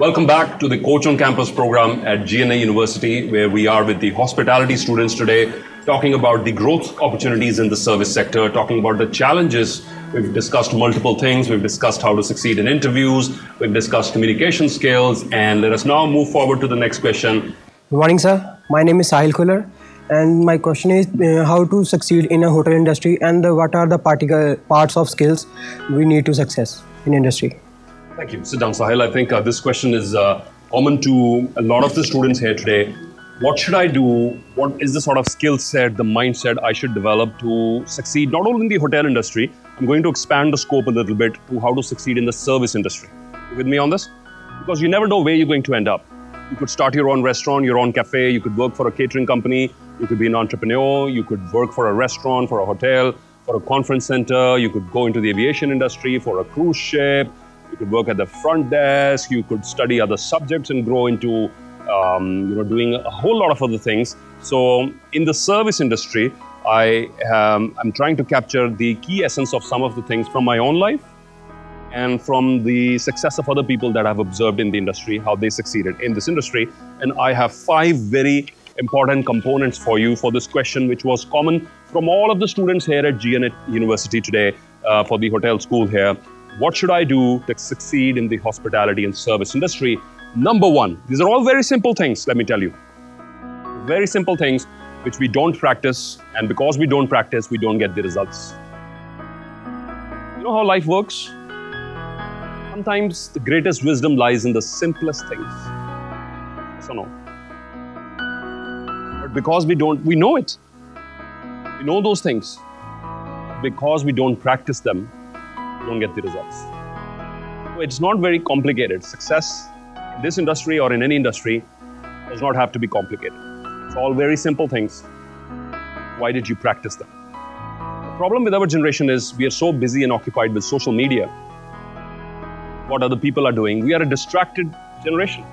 Welcome back to the Coach on Campus program at GNA University, where we are with the hospitality students today, talking about the growth opportunities in the service sector, talking about the challenges. We've discussed multiple things. We've discussed how to succeed in interviews. We've discussed communication skills. And let us now move forward to the next question. Good morning, sir. My name is Sahil Kular, and my question is uh, how to succeed in a hotel industry and uh, what are the particular parts of skills we need to success in industry. Thank you. Sit down, Sahil. I think uh, this question is uh, common to a lot of the students here today. What should I do? What is the sort of skill set, the mindset I should develop to succeed not only in the hotel industry, I'm going to expand the scope a little bit to how to succeed in the service industry. You with me on this? Because you never know where you're going to end up. You could start your own restaurant, your own cafe, you could work for a catering company, you could be an entrepreneur, you could work for a restaurant, for a hotel, for a conference center, you could go into the aviation industry, for a cruise ship, you could work at the front desk. You could study other subjects and grow into, um, you know, doing a whole lot of other things. So in the service industry, I am I'm trying to capture the key essence of some of the things from my own life and from the success of other people that I've observed in the industry, how they succeeded in this industry. And I have five very important components for you for this question, which was common from all of the students here at GNA University today uh, for the hotel school here. What should I do to succeed in the hospitality and service industry? Number one, these are all very simple things, let me tell you. Very simple things which we don't practice, and because we don't practice, we don't get the results. You know how life works? Sometimes the greatest wisdom lies in the simplest things. Yes or no? But because we don't, we know it. We know those things. Because we don't practice them, don't get the results. It's not very complicated. Success in this industry or in any industry does not have to be complicated. It's all very simple things. Why did you practice them? The problem with our generation is we are so busy and occupied with social media, what other people are doing. We are a distracted generation.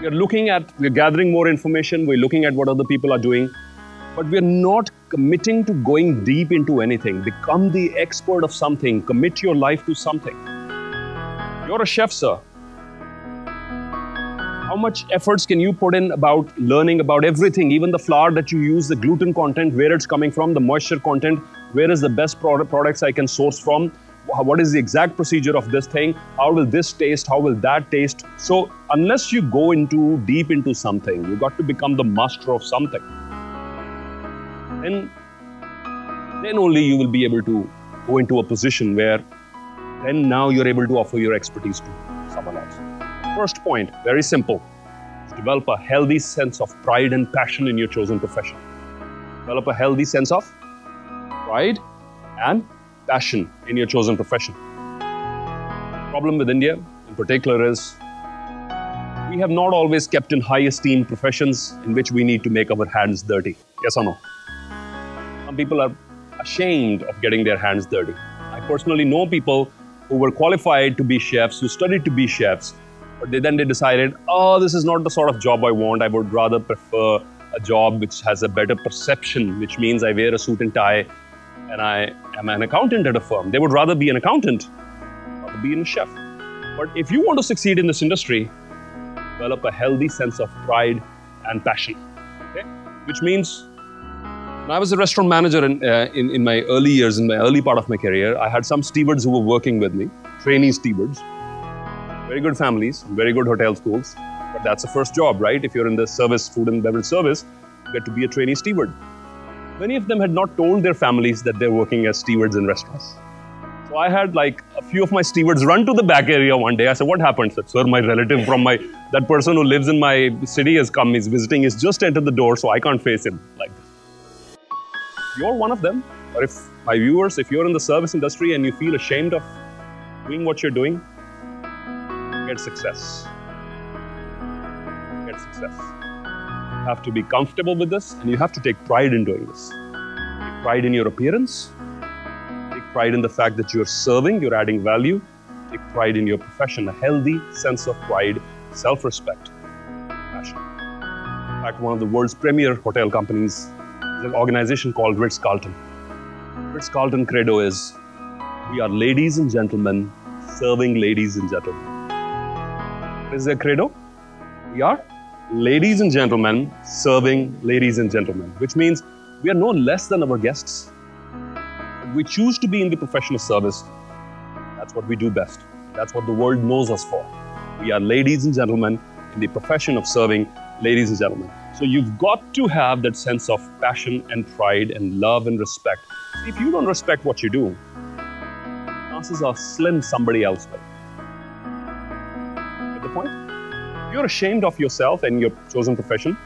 We are looking at, we're gathering more information, we're looking at what other people are doing, but we're not committing to going deep into anything. Become the expert of something, commit your life to something. You're a chef, sir. How much efforts can you put in about learning about everything, even the flour that you use, the gluten content, where it's coming from, the moisture content, where is the best product, products I can source from, what is the exact procedure of this thing, how will this taste, how will that taste. So unless you go into deep into something, you've got to become the master of something. Then, then only you will be able to go into a position where then now you're able to offer your expertise to someone else. First point, very simple. Develop a healthy sense of pride and passion in your chosen profession. Develop a healthy sense of pride and passion in your chosen profession. Problem with India in particular is we have not always kept in high esteem professions in which we need to make our hands dirty. Yes or no? Some people are ashamed of getting their hands dirty. I personally know people who were qualified to be chefs, who studied to be chefs, but they, then they decided, oh, this is not the sort of job I want. I would rather prefer a job which has a better perception, which means I wear a suit and tie and I am an accountant at a firm. They would rather be an accountant, rather be a chef. But if you want to succeed in this industry, develop a healthy sense of pride and passion. Okay? Which means I was a restaurant manager in, uh, in, in, my early years, in my early part of my career, I had some stewards who were working with me, trainee stewards. Very good families, very good hotel schools. But that's the first job, right? If you're in the service, food and beverage service, you get to be a trainee steward. Many of them had not told their families that they're working as stewards in restaurants. So I had like a few of my stewards run to the back area one day. I said, what happened? I said, sir, my relative from my, that person who lives in my city has come, he's visiting, he's just entered the door, so I can't face him like. You're one of them. Or if my viewers, if you're in the service industry and you feel ashamed of doing what you're doing, get success. Get success. You have to be comfortable with this and you have to take pride in doing this. Take pride in your appearance, take pride in the fact that you're serving, you're adding value, take pride in your profession, a healthy sense of pride, self respect, passion. In fact, one of the world's premier hotel companies an organization called Ritz Carlton. Ritz Carlton credo is we are ladies and gentlemen serving ladies and gentlemen. What is their credo? We are ladies and gentlemen serving ladies and gentlemen, which means we are no less than our guests. We choose to be in the profession of service. That's what we do best. That's what the world knows us for. We are ladies and gentlemen in the profession of serving ladies and gentlemen. So you've got to have that sense of passion and pride and love and respect. If you don't respect what you do, chances are slim somebody else will. Get the point? You're ashamed of yourself and your chosen profession,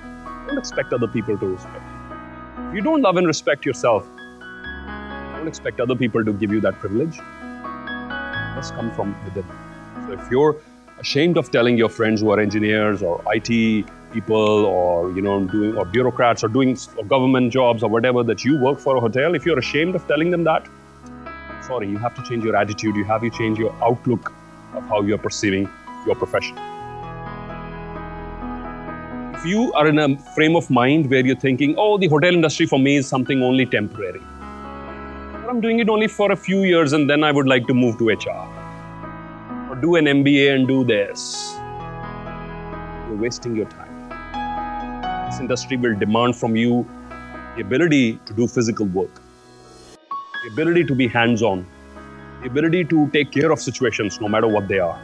don't expect other people to respect you. If you don't love and respect yourself, don't expect other people to give you that privilege. It must come from within. So if you're ashamed of telling your friends who are engineers or IT people or you know doing or bureaucrats or doing government jobs or whatever that you work for a hotel, if you're ashamed of telling them that, sorry, you have to change your attitude. You have to change your outlook of how you're perceiving your profession. If you are in a frame of mind where you're thinking, oh, the hotel industry for me is something only temporary, I'm doing it only for a few years and then I would like to move to HR, or do an MBA and do this, you're wasting your time. Industry will demand from you the ability to do physical work, the ability to be hands on, the ability to take care of situations no matter what they are,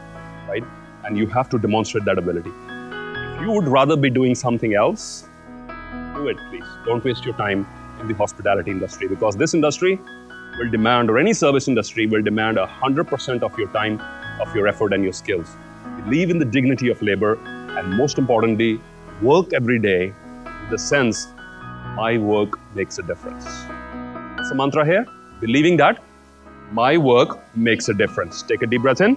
right? And you have to demonstrate that ability. If you would rather be doing something else, do it, please. Don't waste your time in the hospitality industry because this industry will demand, or any service industry will demand 100% of your time, of your effort, and your skills. Believe in the dignity of labor, and most importantly, work every day the sense my work makes a difference. That's the mantra here. Believing that my work makes a difference. Take a deep breath in.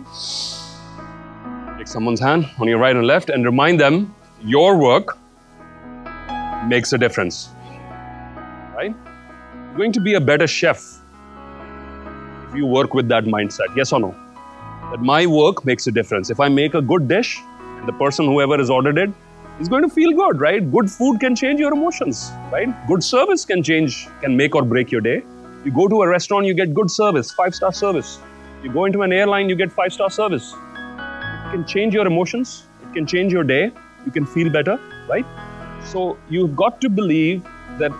Take someone's hand on your right and left and remind them your work makes a difference. Right? You're going to be a better chef if you work with that mindset. Yes or no? That my work makes a difference. If I make a good dish, and the person whoever has ordered it is going to feel good, right? Good food can change your emotions, right? Good service can change, can make or break your day. You go to a restaurant, you get good service, five star service. You go into an airline, you get five star service. It can change your emotions, it can change your day, you can feel better, right? So you've got to believe that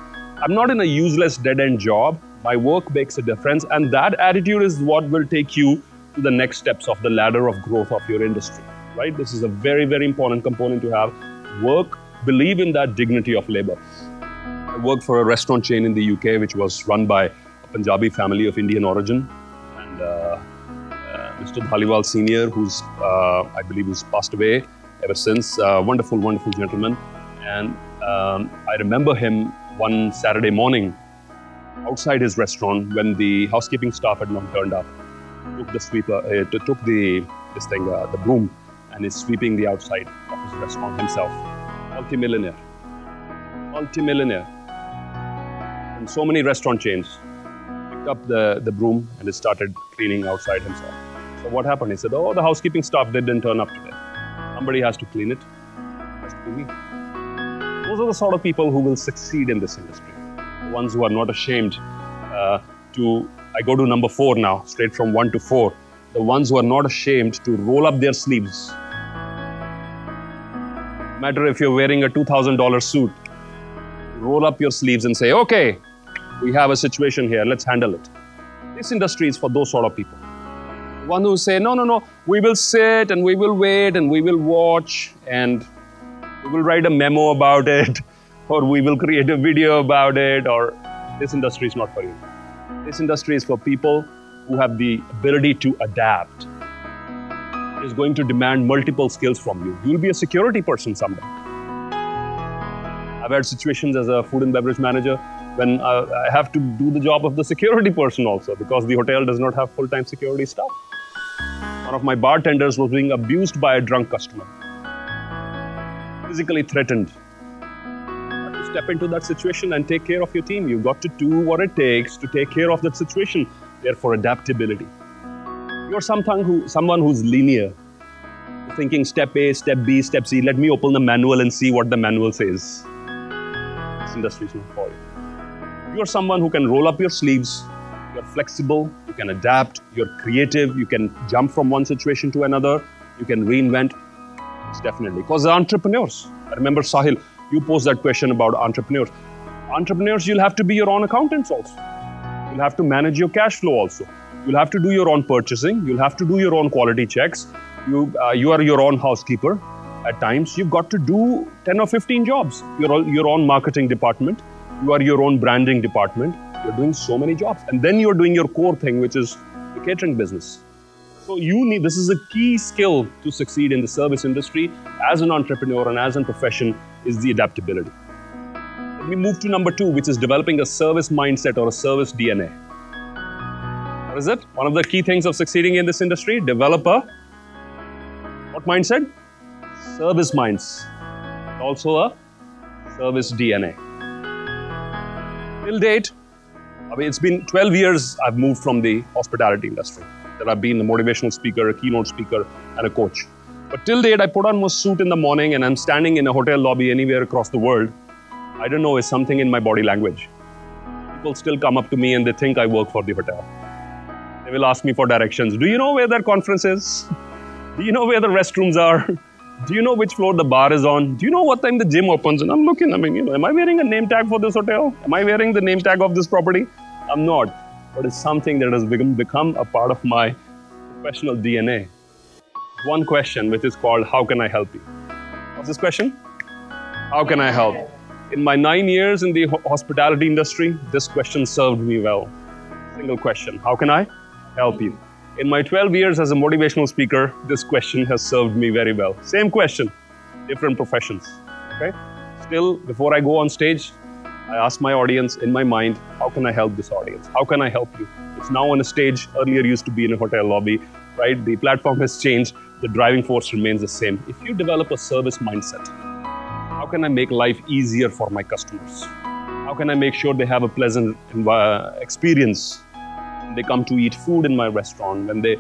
I'm not in a useless dead end job. My work makes a difference, and that attitude is what will take you to the next steps of the ladder of growth of your industry, right? This is a very, very important component to have. Work, believe in that dignity of labor. I worked for a restaurant chain in the UK, which was run by a Punjabi family of Indian origin, and uh, uh, Mr. Dhaliwal Senior, who's uh, I believe who's passed away ever since. Uh, wonderful, wonderful gentleman, and um, I remember him one Saturday morning outside his restaurant when the housekeeping staff had not turned up. Took the sweeper, uh, took the this thing, uh, the broom, and is sweeping the outside restaurant himself. Multi-millionaire, multi-millionaire, and so many restaurant chains picked up the, the broom and he started cleaning outside himself. So what happened? He said, "Oh, the housekeeping staff didn't turn up today. Somebody has to clean it. It has to be me." Those are the sort of people who will succeed in this industry. The ones who are not ashamed uh, to. I go to number four now, straight from one to four. The ones who are not ashamed to roll up their sleeves. Matter if you're wearing a $2,000 suit, roll up your sleeves and say, okay, we have a situation here, let's handle it. This industry is for those sort of people. One who say, no, no, no, we will sit and we will wait and we will watch and we will write a memo about it or we will create a video about it or this industry is not for you. This industry is for people who have the ability to adapt. Is going to demand multiple skills from you. You will be a security person someday. I've had situations as a food and beverage manager when I have to do the job of the security person also because the hotel does not have full time security staff. One of my bartenders was being abused by a drunk customer, physically threatened. Step into that situation and take care of your team. You've got to do what it takes to take care of that situation. Therefore, adaptability. You're someone, who, someone who's linear, thinking step A, step B, step C. Let me open the manual and see what the manual says. This industry not for you. You're someone who can roll up your sleeves, you're flexible, you can adapt, you're creative, you can jump from one situation to another, you can reinvent. It's definitely because the entrepreneurs. I remember Sahil, you posed that question about entrepreneurs. Entrepreneurs, you'll have to be your own accountants also. You'll have to manage your cash flow also. You'll have to do your own purchasing. You'll have to do your own quality checks. You, uh, you are your own housekeeper. At times, you've got to do 10 or 15 jobs. You're your own marketing department. You are your own branding department. You're doing so many jobs. And then you're doing your core thing, which is the catering business. So you need, this is a key skill to succeed in the service industry as an entrepreneur and as a profession is the adaptability. Me move to number two, which is developing a service mindset or a service DNA. What is it? One of the key things of succeeding in this industry, developer. what mindset? Service minds. Also a service DNA. Till date, I mean, it's been 12 years I've moved from the hospitality industry. That I've been a motivational speaker, a keynote speaker, and a coach. But till date, I put on my suit in the morning and I'm standing in a hotel lobby anywhere across the world. I don't know, is something in my body language. People still come up to me and they think I work for the hotel. They will ask me for directions. Do you know where that conference is? Do you know where the restrooms are? Do you know which floor the bar is on? Do you know what time the gym opens? And I'm looking, I mean, you know, am I wearing a name tag for this hotel? Am I wearing the name tag of this property? I'm not. But it's something that has become, become a part of my professional DNA. One question, which is called, How can I help you? What's this question? How can I help? In my nine years in the hospitality industry, this question served me well. Single question How can I help you? In my 12 years as a motivational speaker, this question has served me very well. Same question, different professions. Okay? Still, before I go on stage, I ask my audience in my mind, how can I help this audience? How can I help you? It's now on a stage, earlier used to be in a hotel lobby, right? The platform has changed, the driving force remains the same. If you develop a service mindset, how can I make life easier for my customers? How can I make sure they have a pleasant uh, experience they come to eat food in my restaurant, when they,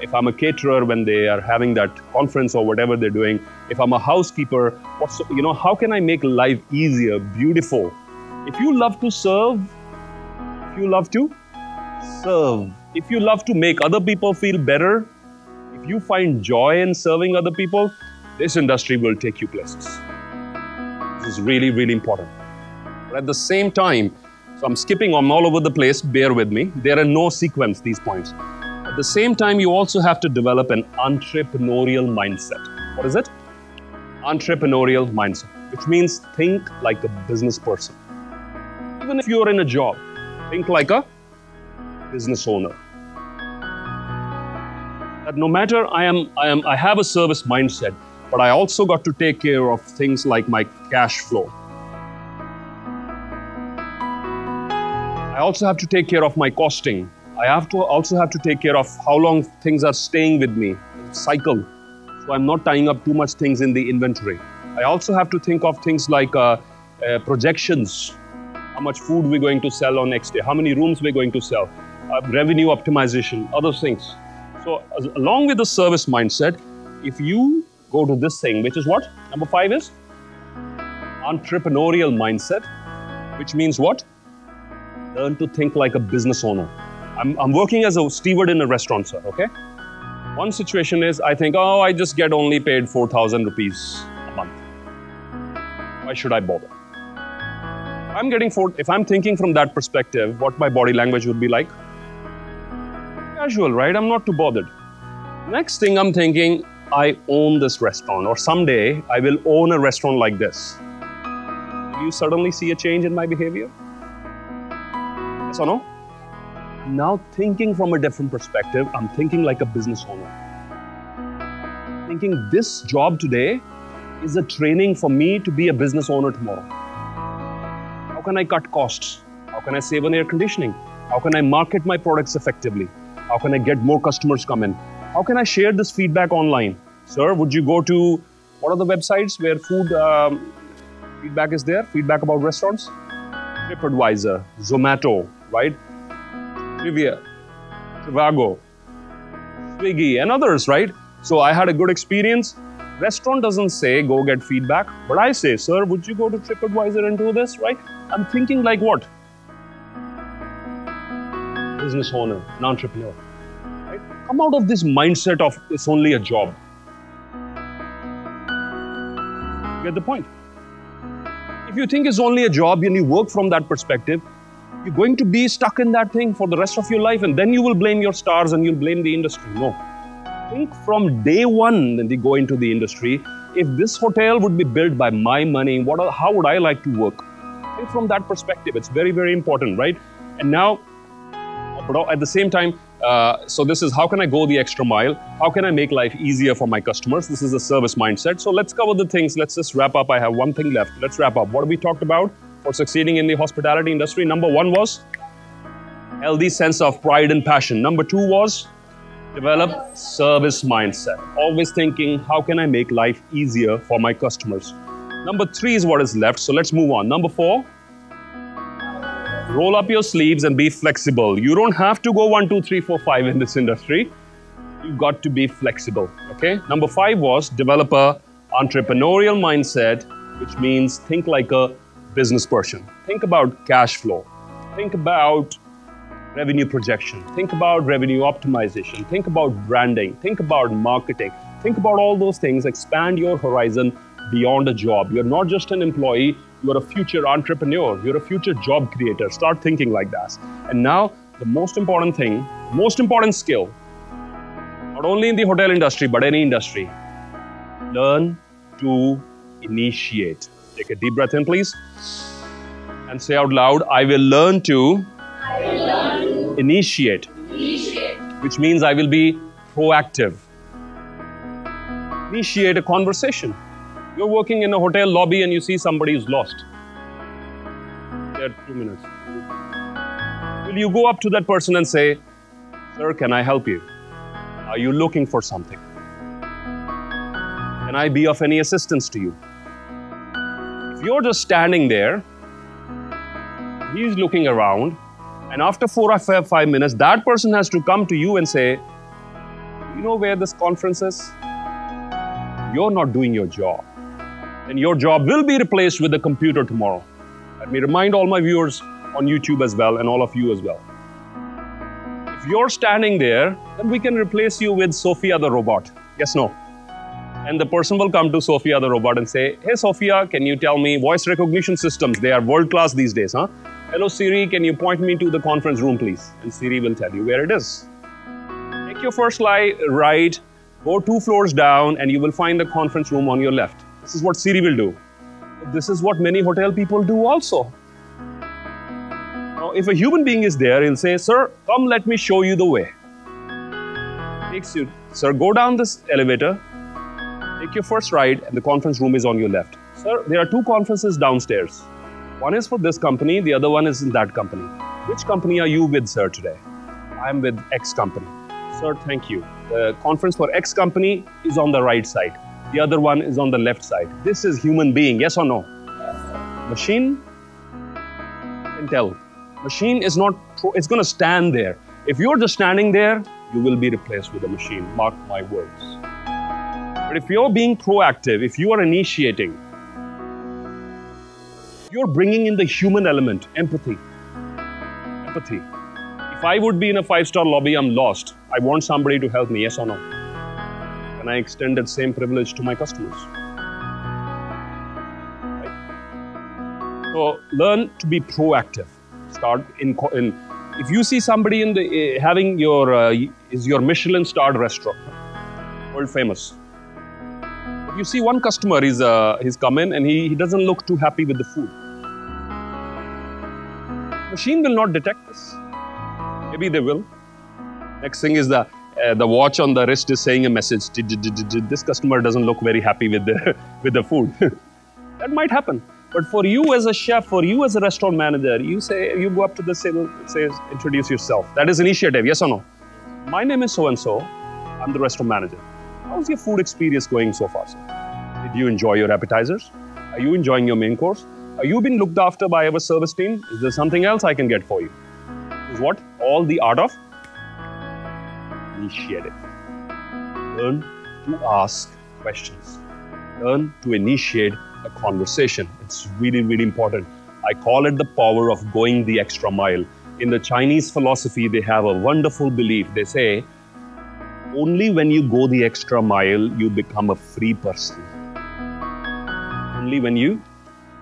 if I'm a caterer, when they are having that conference or whatever they're doing, if I'm a housekeeper, what's, you know, how can I make life easier, beautiful? If you love to serve, if you love to serve, if you love to make other people feel better, if you find joy in serving other people, this industry will take you places. Is really, really important. But at the same time, so I'm skipping, I'm all over the place, bear with me. There are no sequence, these points. At the same time, you also have to develop an entrepreneurial mindset. What is it? Entrepreneurial mindset, which means think like a business person. Even if you're in a job, think like a business owner. That no matter I am, I am, I have a service mindset, but I also got to take care of things like my cash flow I also have to take care of my costing. I have to also have to take care of how long things are staying with me, cycle. So I'm not tying up too much things in the inventory. I also have to think of things like uh, uh, projections, how much food we're going to sell on next day, how many rooms we're going to sell, uh, revenue optimization, other things. So as, along with the service mindset, if you go to this thing, which is what? Number five is entrepreneurial mindset, which means what? learn to think like a business owner. I'm, I'm working as a steward in a restaurant, sir, okay? One situation is I think, oh, I just get only paid 4,000 rupees a month. Why should I bother? I'm getting four, if I'm thinking from that perspective, what my body language would be like? Casual, right? I'm not too bothered. Next thing I'm thinking, I own this restaurant, or someday I will own a restaurant like this. Do you suddenly see a change in my behavior? Yes or no? Now, thinking from a different perspective, I'm thinking like a business owner. Thinking this job today is a training for me to be a business owner tomorrow. How can I cut costs? How can I save on air conditioning? How can I market my products effectively? How can I get more customers come in? How can I share this feedback online? Sir, would you go to what are the websites where food um, feedback is there? Feedback about restaurants? TripAdvisor, Zomato, right? Trivia, Trivago, Swiggy, and others, right? So I had a good experience. Restaurant doesn't say go get feedback, but I say, sir, would you go to TripAdvisor and do this, right? I'm thinking like what? Business owner, an entrepreneur. Come out of this mindset of it's only a job. Get the point? If you think it's only a job and you work from that perspective, you're going to be stuck in that thing for the rest of your life and then you will blame your stars and you'll blame the industry. No. Think from day one when they go into the industry, if this hotel would be built by my money, what, how would I like to work? Think from that perspective. It's very, very important, right? And now, but at the same time, uh, so this is how can I go the extra mile? How can I make life easier for my customers? This is a service mindset. So let's cover the things. Let's just wrap up. I have one thing left. Let's wrap up. What we talked about for succeeding in the hospitality industry? Number one was healthy sense of pride and passion. Number two was develop service mindset. Always thinking, how can I make life easier for my customers? Number three is what is left. So let's move on. Number four, roll up your sleeves and be flexible. You don't have to go one, two, three, four, five in this industry. You've got to be flexible. Okay. Number five was develop a entrepreneurial mindset, which means think like a business person. Think about cash flow. Think about revenue projection. Think about revenue optimization. Think about branding. Think about marketing. Think about all those things. Expand your horizon beyond a job. You're not just an employee, you're a future entrepreneur, you're a future job creator. Start thinking like that. And now, the most important thing, most important skill, not only in the hotel industry, but any industry, learn to initiate. Take a deep breath in, please. And say out loud, I will learn to, will learn to initiate, initiate, which means I will be proactive. Initiate a conversation. You're working in a hotel lobby and you see somebody who's lost. There, two minutes. Will you go up to that person and say, Sir, can I help you? Are you looking for something? Can I be of any assistance to you? If you're just standing there, he's looking around, and after four or five minutes, that person has to come to you and say, You know where this conference is? You're not doing your job then your job will be replaced with a computer tomorrow. Let me remind all my viewers on YouTube as well and all of you as well. If you're standing there, then we can replace you with Sophia the robot. Yes, no? And the person will come to Sophia the robot and say, Hey Sophia, can you tell me voice recognition systems? They are world class these days, huh? Hello Siri, can you point me to the conference room, please? And Siri will tell you where it is. Take your first lie right, go two floors down, and you will find the conference room on your left. This is what Siri will do. This is what many hotel people do also. Now, if a human being is there, he'll say, Sir, come, let me show you the way. Takes you, Sir, go down this elevator, take your first ride, and the conference room is on your left. Sir, there are two conferences downstairs. One is for this company, the other one is in that company. Which company are you with, sir, today? I'm with X company. Sir, thank you. The conference for X company is on the right side the other one is on the left side. This is human being, yes or no? Machine can tell. Machine is not, it's going to stand there. If you're just standing there, you will be replaced with a machine. Mark my words. But if you're being proactive, if you are initiating, you're bringing in the human element, empathy. Empathy. If I would be in a five star lobby, I'm lost. I want somebody to help me, yes or no? And I extend that same privilege to my customers. Right? So learn to be proactive. Start in, in if you see somebody in the uh, having your uh, is your Michelin starred restaurant, world famous. You see one customer, is uh, he's come in and he, he doesn't look too happy with the food. Machine will not detect this. Maybe they will. Next thing is the uh, the watch on the wrist is saying a message. This customer doesn't look very happy with the with the food. that might happen. But for you as a chef, for you as a restaurant manager, you say you go up to the table, says introduce yourself. That is initiative, yes or no? My name is so and so. I'm the restaurant manager. How's your food experience going so far, sir? Did you enjoy your appetizers? Are you enjoying your main course? Are you being looked after by our service team? Is there something else I can get for you? Is what? All the art of initiative. Learn to ask questions. Learn to initiate a conversation. It's really, really important. I call it the power of going the extra mile. In the Chinese philosophy, they have a wonderful belief. They say, only when you go the extra mile, you become a free person. Only when you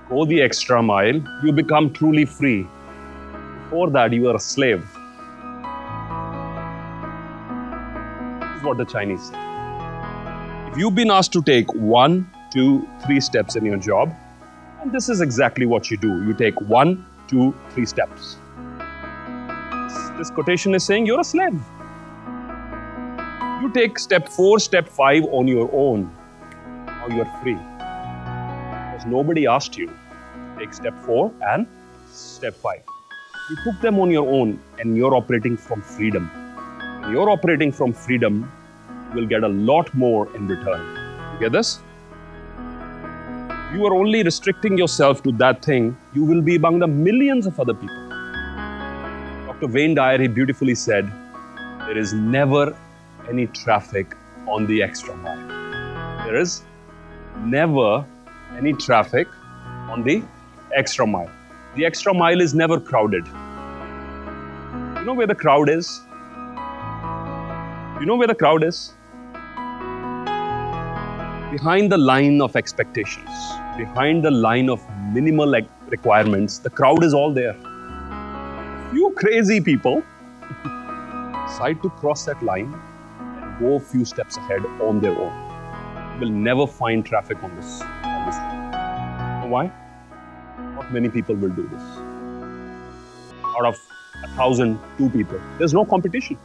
go the extra mile, you become truly free. Before that, you are a slave. The Chinese. If you've been asked to take one, two, three steps in your job, and this is exactly what you do. You take one, two, three steps. This quotation is saying you're a slave. You take step four, step five on your own. Now you're free. Because nobody asked you. Take step four and step five. You took them on your own and you're operating from freedom. When you're operating from freedom, will get a lot more in return. You get this? You are only restricting yourself to that thing, you will be among the millions of other people. Dr. Wayne Dyer, he beautifully said, there is never any traffic on the extra mile. There is never any traffic on the extra mile. The extra mile is never crowded. You know where the crowd is? You know where the crowd is? Behind the line of expectations, behind the line of minimal requirements, the crowd is all there. Few crazy people decide to cross that line and go a few steps ahead on their own. Will never find traffic on this, on this why? Not many people will do this. Out of a thousand, two people. There's no competition.